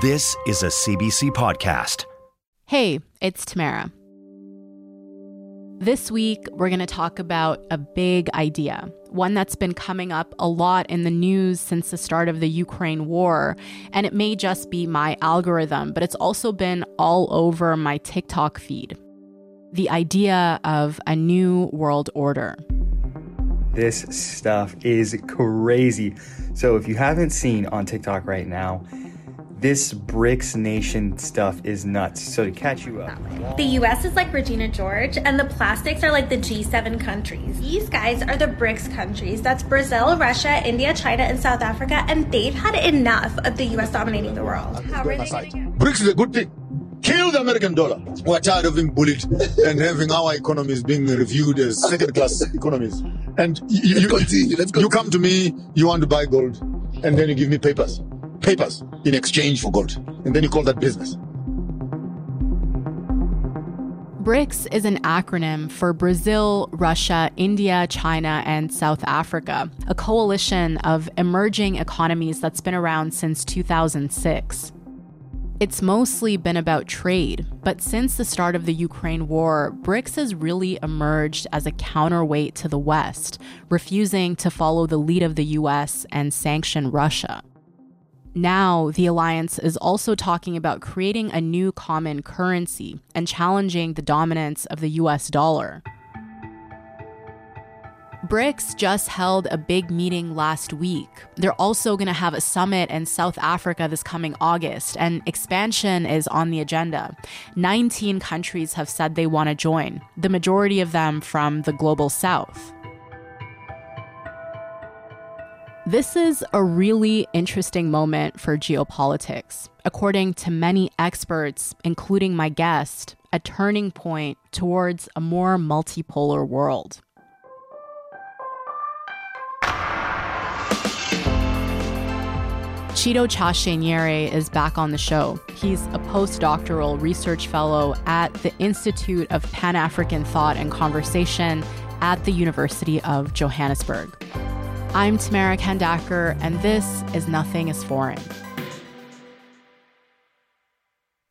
This is a CBC podcast. Hey, it's Tamara. This week, we're going to talk about a big idea, one that's been coming up a lot in the news since the start of the Ukraine war. And it may just be my algorithm, but it's also been all over my TikTok feed. The idea of a new world order. This stuff is crazy. So, if you haven't seen on TikTok right now, this BRICS nation stuff is nuts. So to catch you up, the US is like Regina George, and the plastics are like the G7 countries. These guys are the BRICS countries. That's Brazil, Russia, India, China, and South Africa, and they've had enough of the US dominating the world. How are they BRICS is a good thing. Kill the American dollar. We're tired of being bullied and having our economies being reviewed as second class economies. And you, you, continue, you come to me, you want to buy gold, and then you give me papers papers in exchange for gold. And then you call that business. BRICS is an acronym for Brazil, Russia, India, China, and South Africa, a coalition of emerging economies that's been around since 2006. It's mostly been about trade, but since the start of the Ukraine war, BRICS has really emerged as a counterweight to the West, refusing to follow the lead of the US and sanction Russia. Now, the alliance is also talking about creating a new common currency and challenging the dominance of the US dollar. BRICS just held a big meeting last week. They're also going to have a summit in South Africa this coming August, and expansion is on the agenda. 19 countries have said they want to join, the majority of them from the global south. This is a really interesting moment for geopolitics. According to many experts, including my guest, a turning point towards a more multipolar world. Ciro Ciaceniere is back on the show. He's a postdoctoral research fellow at the Institute of Pan African Thought and Conversation at the University of Johannesburg. I'm Tamara Khandaker, and this is Nothing is Foreign.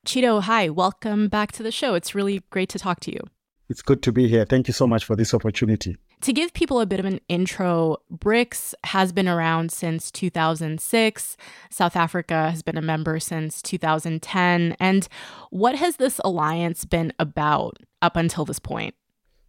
Cheeto, hi, welcome back to the show. It's really great to talk to you. It's good to be here. Thank you so much for this opportunity. To give people a bit of an intro, BRICS has been around since 2006. South Africa has been a member since 2010. And what has this alliance been about up until this point?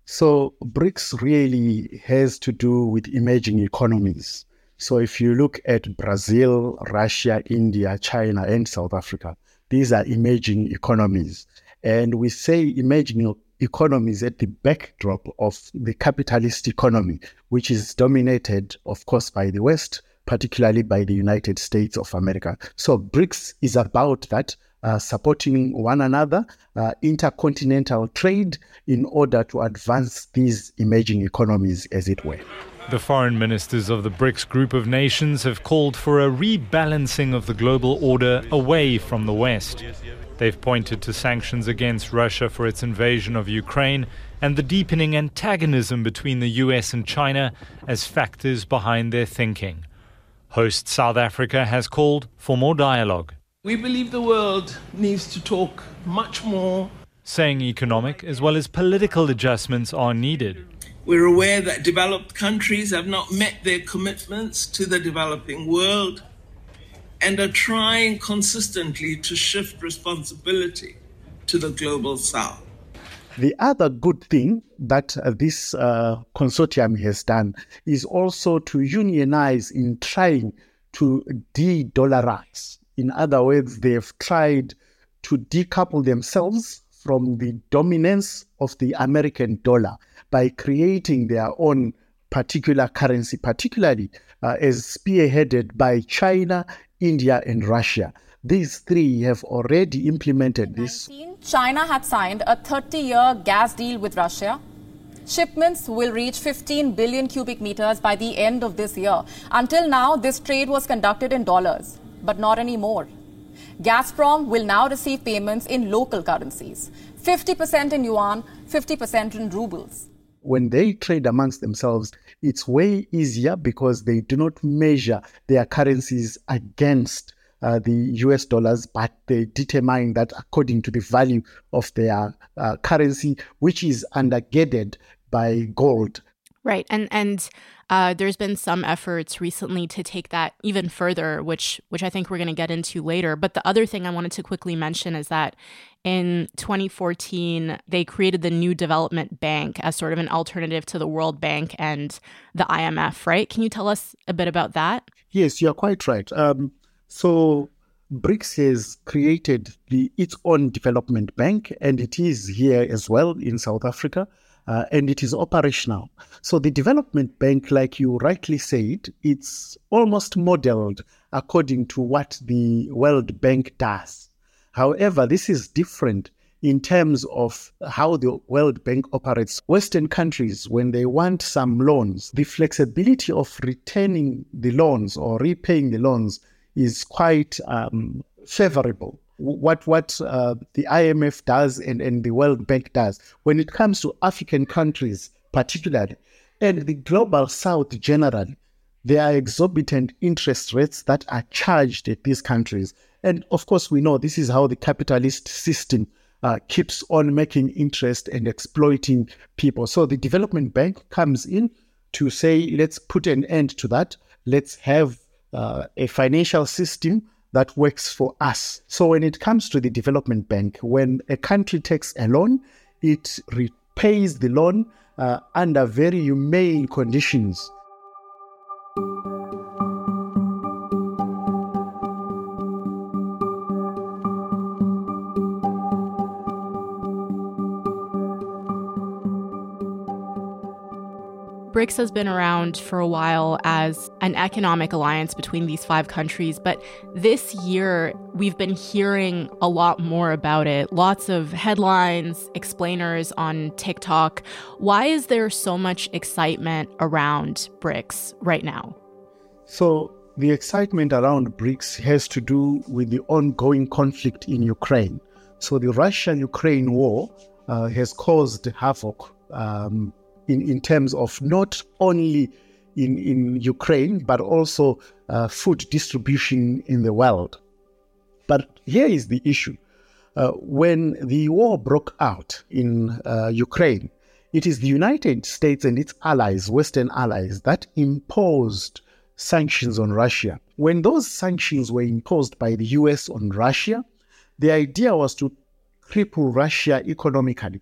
So BRICS really has to do with emerging economies. So if you look at Brazil, Russia, India, China, and South Africa, these are emerging economies. And we say emerging economies at the backdrop of the capitalist economy, which is dominated, of course, by the West, particularly by the United States of America. So BRICS is about that, uh, supporting one another, uh, intercontinental trade in order to advance these emerging economies, as it were. The foreign ministers of the BRICS group of nations have called for a rebalancing of the global order away from the West. They've pointed to sanctions against Russia for its invasion of Ukraine and the deepening antagonism between the US and China as factors behind their thinking. Host South Africa has called for more dialogue. We believe the world needs to talk much more. Saying economic as well as political adjustments are needed. We're aware that developed countries have not met their commitments to the developing world and are trying consistently to shift responsibility to the global south. The other good thing that uh, this uh, consortium has done is also to unionize in trying to de dollarize in other words, they've tried to decouple themselves from the dominance of the American dollar by creating their own particular currency, particularly uh, as spearheaded by China, India, and Russia. These three have already implemented this. China had signed a 30 year gas deal with Russia. Shipments will reach 15 billion cubic meters by the end of this year. Until now, this trade was conducted in dollars, but not anymore. Gazprom will now receive payments in local currencies 50% in yuan, 50% in rubles. When they trade amongst themselves, it's way easier because they do not measure their currencies against uh, the US dollars, but they determine that according to the value of their uh, currency, which is undergirded by gold. Right, and and uh, there's been some efforts recently to take that even further, which which I think we're going to get into later. But the other thing I wanted to quickly mention is that in 2014 they created the New Development Bank as sort of an alternative to the World Bank and the IMF. Right? Can you tell us a bit about that? Yes, you're quite right. Um, so BRICS has created the, its own development bank, and it is here as well in South Africa, uh, and it is operational. So the development bank, like you rightly said, it's almost modeled according to what the World Bank does. However, this is different in terms of how the World Bank operates. Western countries, when they want some loans, the flexibility of returning the loans or repaying the loans is quite um, favorable. What what uh, the IMF does and, and the World Bank does when it comes to African countries, particularly, and the global South generally, there are exorbitant interest rates that are charged at these countries. And of course, we know this is how the capitalist system uh, keeps on making interest and exploiting people. So the development bank comes in to say, let's put an end to that. Let's have uh, a financial system that works for us. So when it comes to the development bank, when a country takes a loan, it repays the loan uh, under very humane conditions. BRICS has been around for a while as an economic alliance between these five countries, but this year we've been hearing a lot more about it. Lots of headlines, explainers on TikTok. Why is there so much excitement around BRICS right now? So, the excitement around BRICS has to do with the ongoing conflict in Ukraine. So, the Russia Ukraine war uh, has caused havoc um, in, in terms of not only in, in Ukraine, but also uh, food distribution in the world. But here is the issue. Uh, when the war broke out in uh, Ukraine, it is the United States and its allies, Western allies, that imposed sanctions on Russia. When those sanctions were imposed by the US on Russia, the idea was to cripple Russia economically.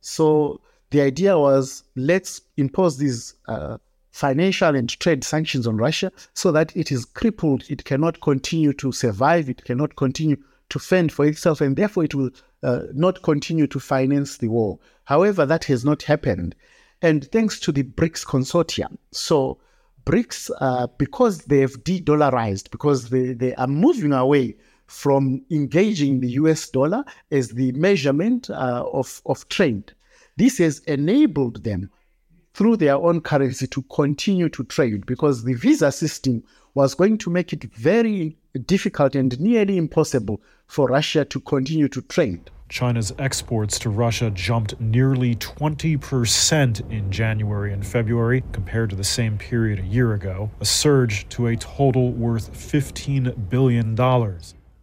So the idea was let's impose these uh, financial and trade sanctions on Russia so that it is crippled, it cannot continue to survive, it cannot continue to fend for itself, and therefore it will uh, not continue to finance the war. However, that has not happened. And thanks to the BRICS consortium. So, BRICS, uh, because they have de dollarized, because they, they are moving away from engaging the US dollar as the measurement uh, of, of trade. This has enabled them through their own currency to continue to trade because the visa system was going to make it very difficult and nearly impossible for Russia to continue to trade. China's exports to Russia jumped nearly 20% in January and February compared to the same period a year ago, a surge to a total worth $15 billion.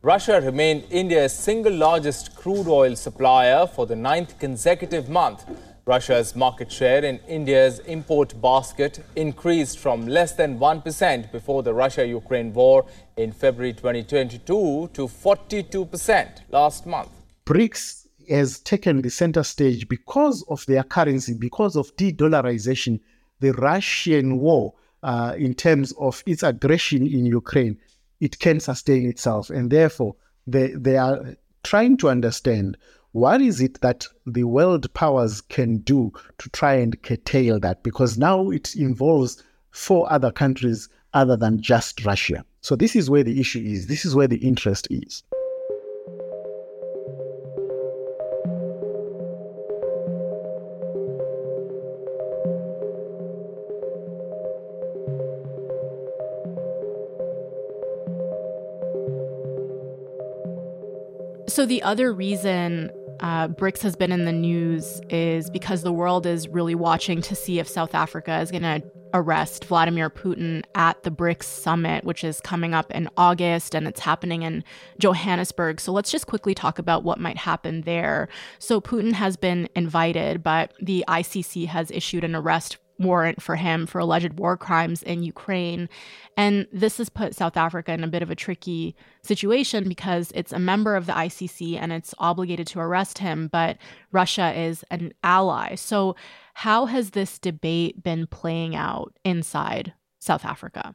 Russia remained India's single largest crude oil supplier for the ninth consecutive month. Russia's market share in India's import basket increased from less than 1% before the Russia Ukraine war in February 2022 to 42% last month. BRICS has taken the center stage because of their currency, because of de dollarization, the Russian war, uh, in terms of its aggression in Ukraine it can sustain itself. And therefore, they, they are trying to understand what is it that the world powers can do to try and curtail that? Because now it involves four other countries other than just Russia. So this is where the issue is. This is where the interest is. So, the other reason uh, BRICS has been in the news is because the world is really watching to see if South Africa is going to arrest Vladimir Putin at the BRICS summit, which is coming up in August and it's happening in Johannesburg. So let's just quickly talk about what might happen there. So Putin has been invited, but the ICC has issued an arrest warrant for him for alleged war crimes in Ukraine. And this has put South Africa in a bit of a tricky situation because it's a member of the ICC and it's obligated to arrest him, but Russia is an ally. So, how has this debate been playing out inside South Africa?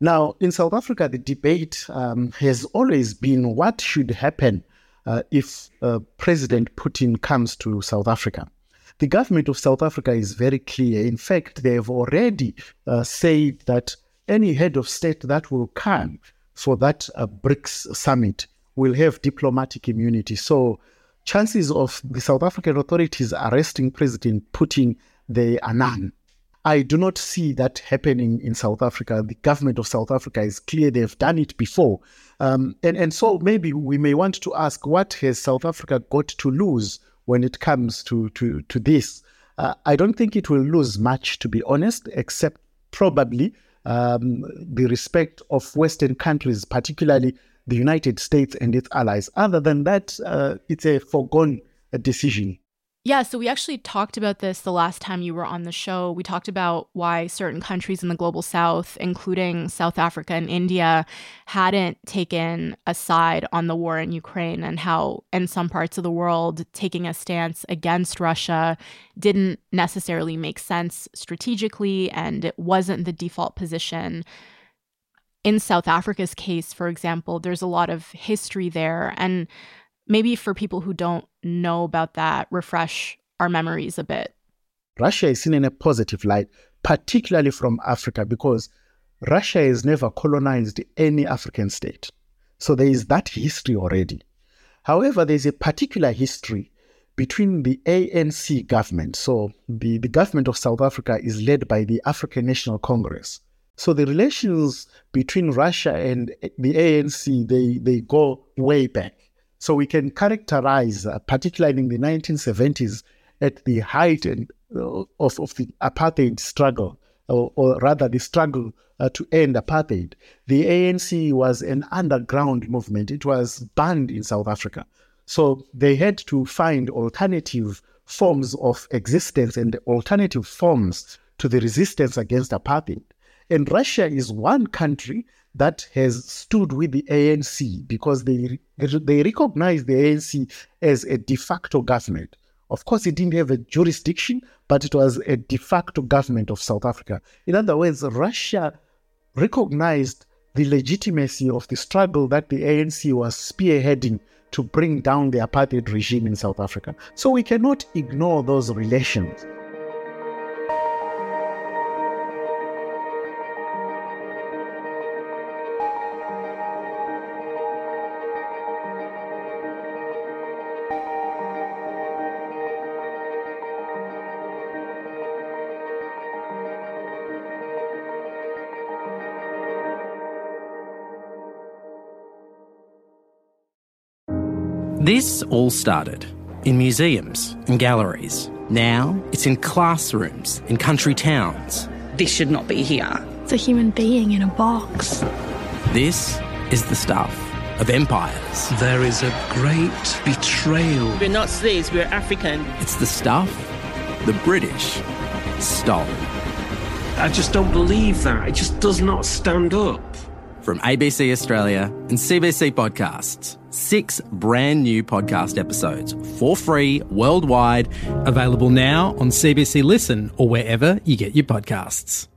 Now, in South Africa, the debate um, has always been what should happen uh, if uh, President Putin comes to South Africa. The government of South Africa is very clear. In fact, they have already uh, said that any head of state that will come for that uh, BRICS summit will have diplomatic immunity. So, chances of the South African authorities arresting President Putin, they are none. I do not see that happening in South Africa. The government of South Africa is clear; they've done it before, um, and and so maybe we may want to ask, what has South Africa got to lose when it comes to to to this. Uh, I don't think it will lose much, to be honest, except probably um, the respect of Western countries, particularly the United States and its allies. Other than that, uh, it's a foregone decision. Yeah, so we actually talked about this the last time you were on the show. We talked about why certain countries in the global south, including South Africa and India, hadn't taken a side on the war in Ukraine, and how, in some parts of the world, taking a stance against Russia didn't necessarily make sense strategically, and it wasn't the default position. In South Africa's case, for example, there's a lot of history there. And maybe for people who don't know about that, refresh our memories a bit. Russia is seen in a positive light, particularly from Africa, because Russia has never colonized any African state. So there is that history already. However, there's a particular history between the ANC government. So the, the government of South Africa is led by the African National Congress. So the relations between Russia and the ANC, they, they go way back. So we can characterize, uh, particularly in the 1970s, at the height and, uh, of, of the apartheid struggle, or, or rather the struggle uh, to end apartheid, the ANC was an underground movement. It was banned in South Africa. So they had to find alternative forms of existence and alternative forms to the resistance against apartheid. And Russia is one country that has stood with the ANC because they they recognize the ANC as a de facto government. Of course, it didn't have a jurisdiction, but it was a de facto government of South Africa. In other words, Russia recognized the legitimacy of the struggle that the ANC was spearheading to bring down the apartheid regime in South Africa. So we cannot ignore those relations. This all started in museums and galleries. Now it's in classrooms, in country towns. This should not be here. It's a human being in a box. This is the stuff of empires. There is a great betrayal. We're not slaves, we're African. It's the stuff the British stole. I just don't believe that. It just does not stand up. From ABC Australia and CBC Podcasts, six brand new podcast episodes for free worldwide, available now on CBC Listen or wherever you get your podcasts.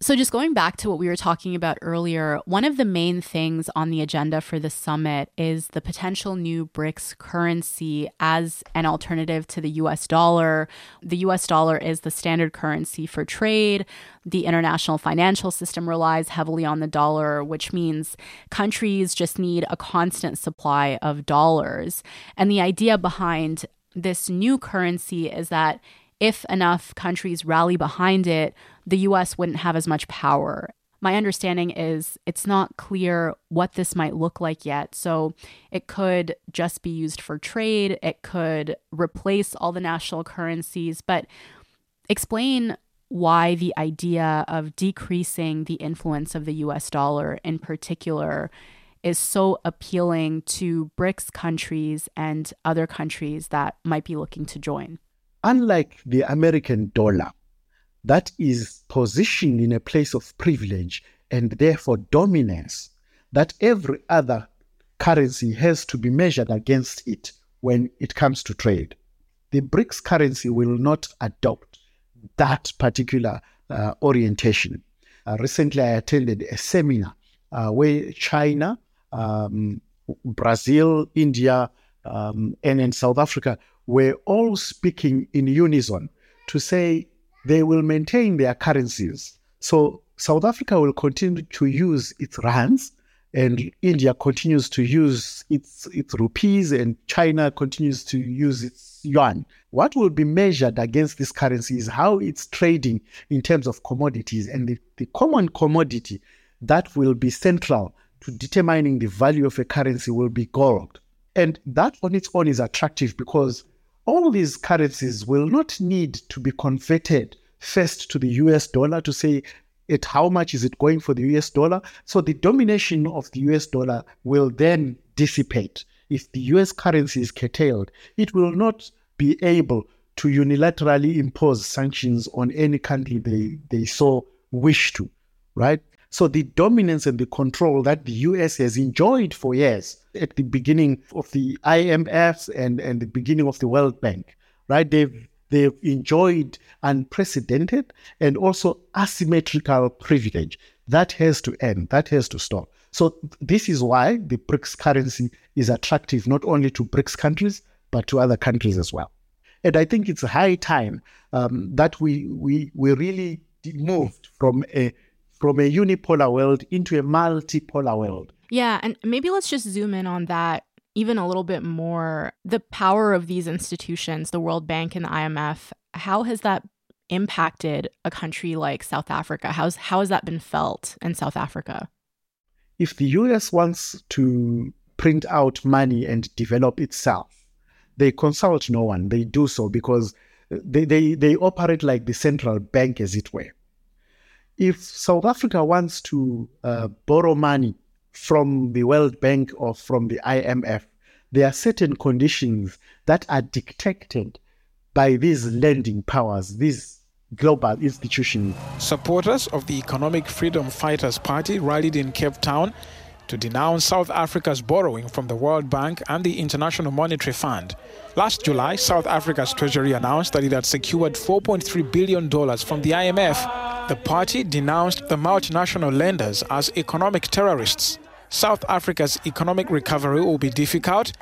So, just going back to what we were talking about earlier, one of the main things on the agenda for the summit is the potential new BRICS currency as an alternative to the US dollar. The US dollar is the standard currency for trade. The international financial system relies heavily on the dollar, which means countries just need a constant supply of dollars. And the idea behind this new currency is that if enough countries rally behind it, the US wouldn't have as much power. My understanding is it's not clear what this might look like yet. So it could just be used for trade, it could replace all the national currencies, but explain why the idea of decreasing the influence of the US dollar in particular is so appealing to BRICS countries and other countries that might be looking to join. Unlike the American dollar, that is positioned in a place of privilege and therefore dominance, that every other currency has to be measured against it when it comes to trade. The BRICS currency will not adopt that particular uh, orientation. Uh, recently, I attended a seminar uh, where China, um, Brazil, India, um, and in South Africa were all speaking in unison to say they will maintain their currencies. So South Africa will continue to use its rands, and India continues to use its its rupees, and China continues to use its yuan. What will be measured against this currency is how it's trading in terms of commodities, and the, the common commodity that will be central to determining the value of a currency will be gold. And that on its own is attractive because all these currencies will not need to be converted first to the US dollar to say at how much is it going for the US dollar. So the domination of the US dollar will then dissipate. If the US currency is curtailed, it will not be able to unilaterally impose sanctions on any country they, they so wish to, right? So the dominance and the control that the US has enjoyed for years at the beginning of the IMF and, and the beginning of the World Bank, right? They've they've enjoyed unprecedented and also asymmetrical privilege. That has to end. That has to stop. So this is why the BRICS currency is attractive not only to BRICS countries but to other countries as well. And I think it's high time um, that we we we really moved from a from a unipolar world into a multipolar hmm. world. Yeah, and maybe let's just zoom in on that even a little bit more. The power of these institutions, the World Bank and the IMF, how has that impacted a country like South Africa? How's how has that been felt in South Africa? If the US wants to print out money and develop itself, they consult no one. They do so because they, they, they operate like the central bank, as it were if South Africa wants to uh, borrow money from the World Bank or from the IMF, there are certain conditions that are dictated by these lending powers, these global institutions. Supporters of the Economic Freedom Fighters Party rallied in Cape Town to denounce South Africa's borrowing from the World Bank and the International Monetary Fund. Last July, South Africa's Treasury announced that it had secured $4.3 billion from the IMF. The party denounced the multinational lenders as economic terrorists. South Africa's economic recovery will be difficult.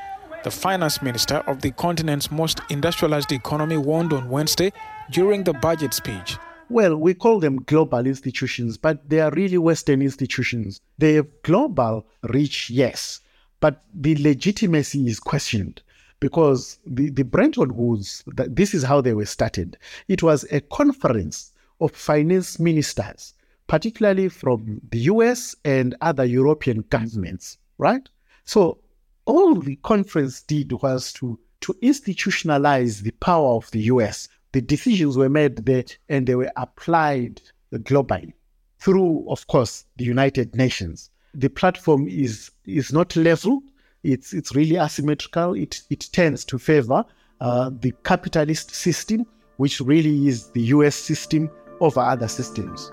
The finance minister of the continent's most industrialized economy warned on Wednesday during the budget speech. Well, we call them global institutions, but they are really Western institutions. They have global reach, yes, but the legitimacy is questioned because the, the Bretton Woods, this is how they were started. It was a conference of finance ministers, particularly from the US and other European governments, right? So all the conference did was to, to institutionalize the power of the US the decisions were made there and they were applied globally through, of course, the United Nations. The platform is is not level. It's it's really asymmetrical. It it tends to favor uh, the capitalist system, which really is the U.S. system over other systems.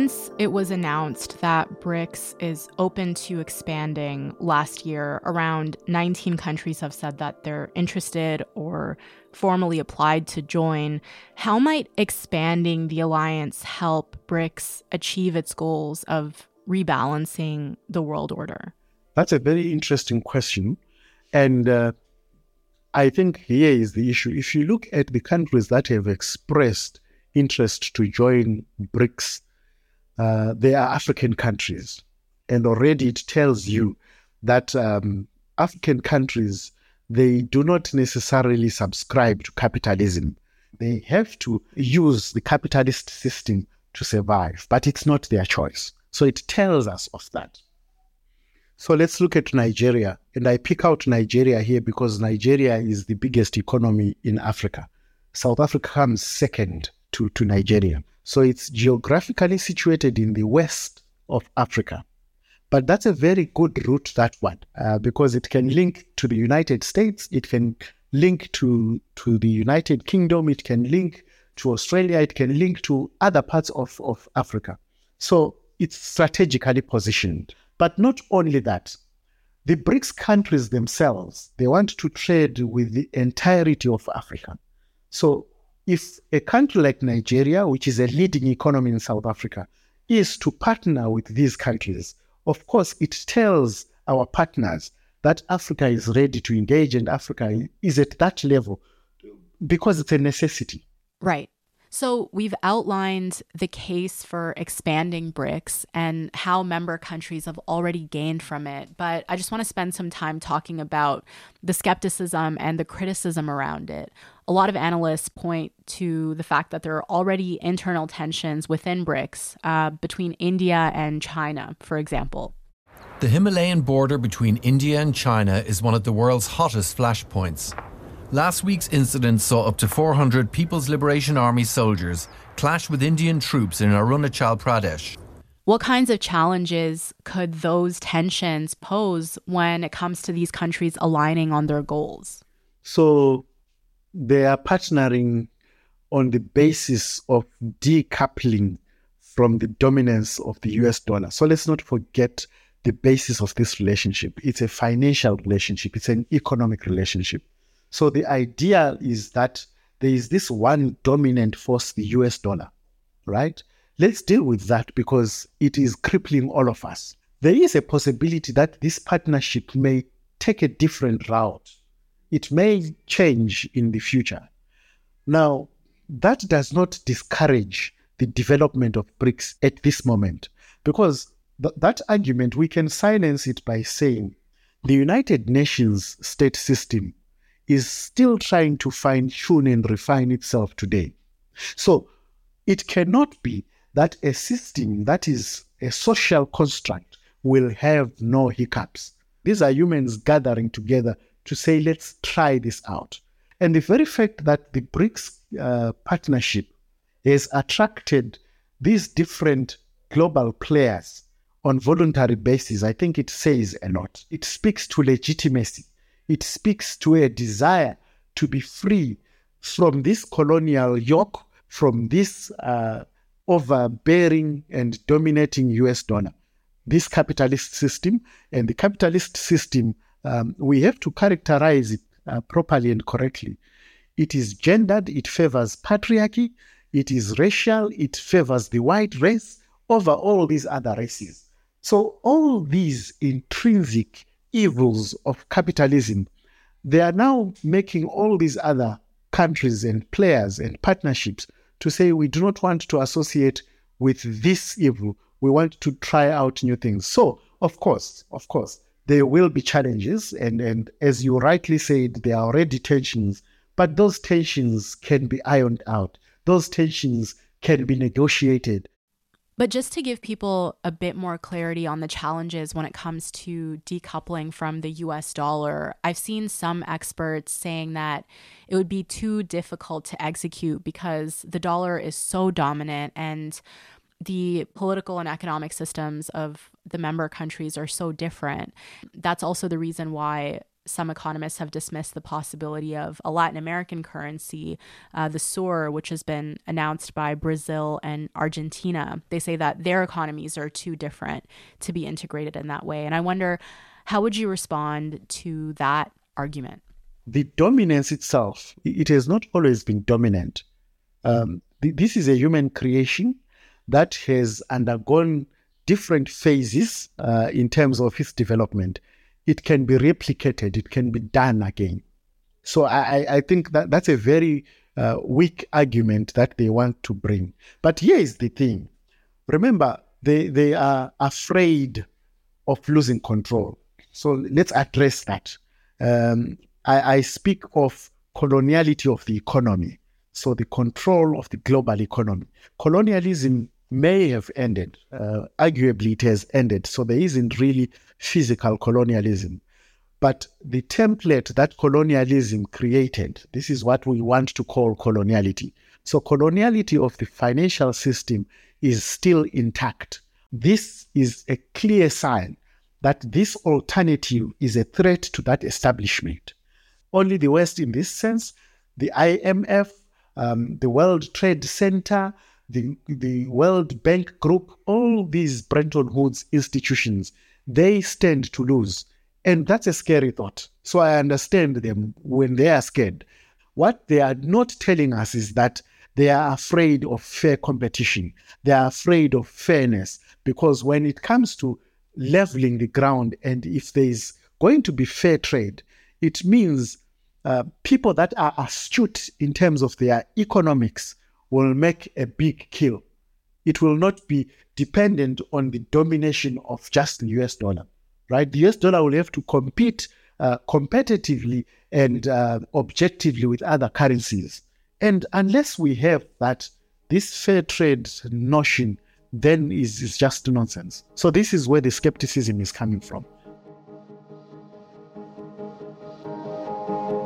Since it was announced that BRICS is open to expanding last year, around 19 countries have said that they're interested or formally applied to join. How might expanding the alliance help BRICS achieve its goals of rebalancing the world order? That's a very interesting question. And uh, I think here is the issue. If you look at the countries that have expressed interest to join BRICS, uh, they are African countries. And already it tells you that um, African countries, they do not necessarily subscribe to capitalism. They have to use the capitalist system to survive, but it's not their choice. So it tells us of that. So let's look at Nigeria. And I pick out Nigeria here because Nigeria is the biggest economy in Africa. South Africa comes second to, to Nigeria. So it's geographically situated in the west of Africa. But that's a very good route, that one, uh, because it can link to the United States, it can link to, to the United Kingdom, it can link to Australia, it can link to other parts of, of Africa. So it's strategically positioned. But not only that, the BRICS countries themselves, they want to trade with the entirety of Africa. So if a country like Nigeria, which is a leading economy in South Africa, is to partner with these countries, of course, it tells our partners that Africa is ready to engage and Africa is at that level because it's a necessity. Right. So, we've outlined the case for expanding BRICS and how member countries have already gained from it. But I just want to spend some time talking about the skepticism and the criticism around it. A lot of analysts point to the fact that there are already internal tensions within BRICS uh, between India and China, for example. The Himalayan border between India and China is one of the world's hottest flashpoints. Last week's incident saw up to 400 People's Liberation Army soldiers clash with Indian troops in Arunachal Pradesh. What kinds of challenges could those tensions pose when it comes to these countries aligning on their goals? So they are partnering on the basis of decoupling from the dominance of the US dollar. So let's not forget the basis of this relationship. It's a financial relationship, it's an economic relationship. So the idea is that there is this one dominant force, the US dollar, right? Let's deal with that because it is crippling all of us. There is a possibility that this partnership may take a different route. It may change in the future. Now, that does not discourage the development of BRICS at this moment because th- that argument, we can silence it by saying the United Nations state system is still trying to fine tune and refine itself today. So it cannot be that a system that is a social construct will have no hiccups. These are humans gathering together to say, let's try this out. And the very fact that the BRICS uh, partnership has attracted these different global players on voluntary basis, I think it says a lot. It speaks to legitimacy it speaks to a desire to be free from this colonial yoke, from this uh, overbearing and dominating US dollar, this capitalist system. And the capitalist system, um, we have to characterize it uh, properly and correctly. It is gendered, it favors patriarchy, it is racial, it favors the white race over all these other races. So, all these intrinsic evils of capitalism, they are now making all these other countries and players and partnerships to say we do not want to associate with this evil. We want to try out new things. So, of course, of course, there will be challenges. And, and as you rightly said, there are already tensions, but those tensions can be ironed out. Those tensions can be negotiated. But just to give people a bit more clarity on the challenges when it comes to decoupling from the US dollar, I've seen some experts saying that it would be too difficult to execute because the dollar is so dominant and the political and economic systems of the member countries are so different. That's also the reason why some economists have dismissed the possibility of a Latin American currency, uh, the SUR, which has been announced by Brazil and Argentina. They say that their economies are too different to be integrated in that way. And I wonder, how would you respond to that argument? The dominance itself, it has not always been dominant. Um, this is a human creation that has undergone different phases uh, in terms of its development. It can be replicated, it can be done again. So I, I think that that's a very uh, weak argument that they want to bring. But here is the thing remember, they, they are afraid of losing control. So let's address that. Um, I, I speak of coloniality of the economy. So the control of the global economy. Colonialism may have ended. Uh, arguably, it has ended. So there isn't really physical colonialism. But the template that colonialism created, this is what we want to call coloniality. So, coloniality of the financial system is still intact. This is a clear sign that this alternative is a threat to that establishment. Only the West, in this sense, the IMF, um, the World Trade Center, the, the World Bank Group, all these Bretton Woods institutions, they stand to lose. And that's a scary thought. So I understand them when they are scared. What they are not telling us is that they are afraid of fair competition. They are afraid of fairness because when it comes to leveling the ground and if there is going to be fair trade, it means uh, people that are astute in terms of their economics will make a big kill. It will not be dependent on the domination of just the US dollar, right? The US dollar will have to compete uh, competitively and uh, objectively with other currencies. And unless we have that, this fair trade notion then is, is just nonsense. So this is where the skepticism is coming from.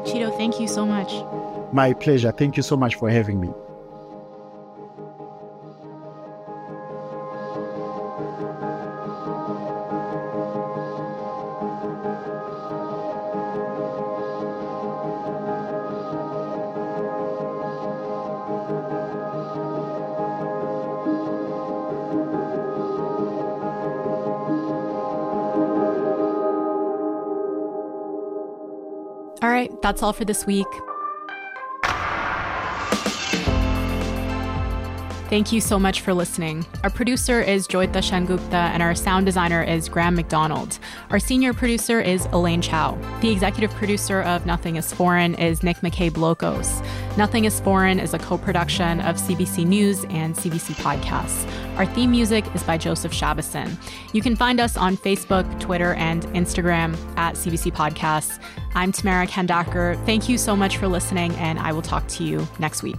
Tito, thank you so much. My pleasure. Thank you so much for having me. All right, that's all for this week. Thank you so much for listening. Our producer is Joyita Sengupta, and our sound designer is Graham McDonald. Our senior producer is Elaine Chow. The executive producer of Nothing is Foreign is Nick McCabe Lokos. Nothing is Foreign is a co production of CBC News and CBC Podcasts. Our theme music is by Joseph Shabison. You can find us on Facebook, Twitter, and Instagram at CBC Podcasts. I'm Tamara Khandaker. Thank you so much for listening, and I will talk to you next week.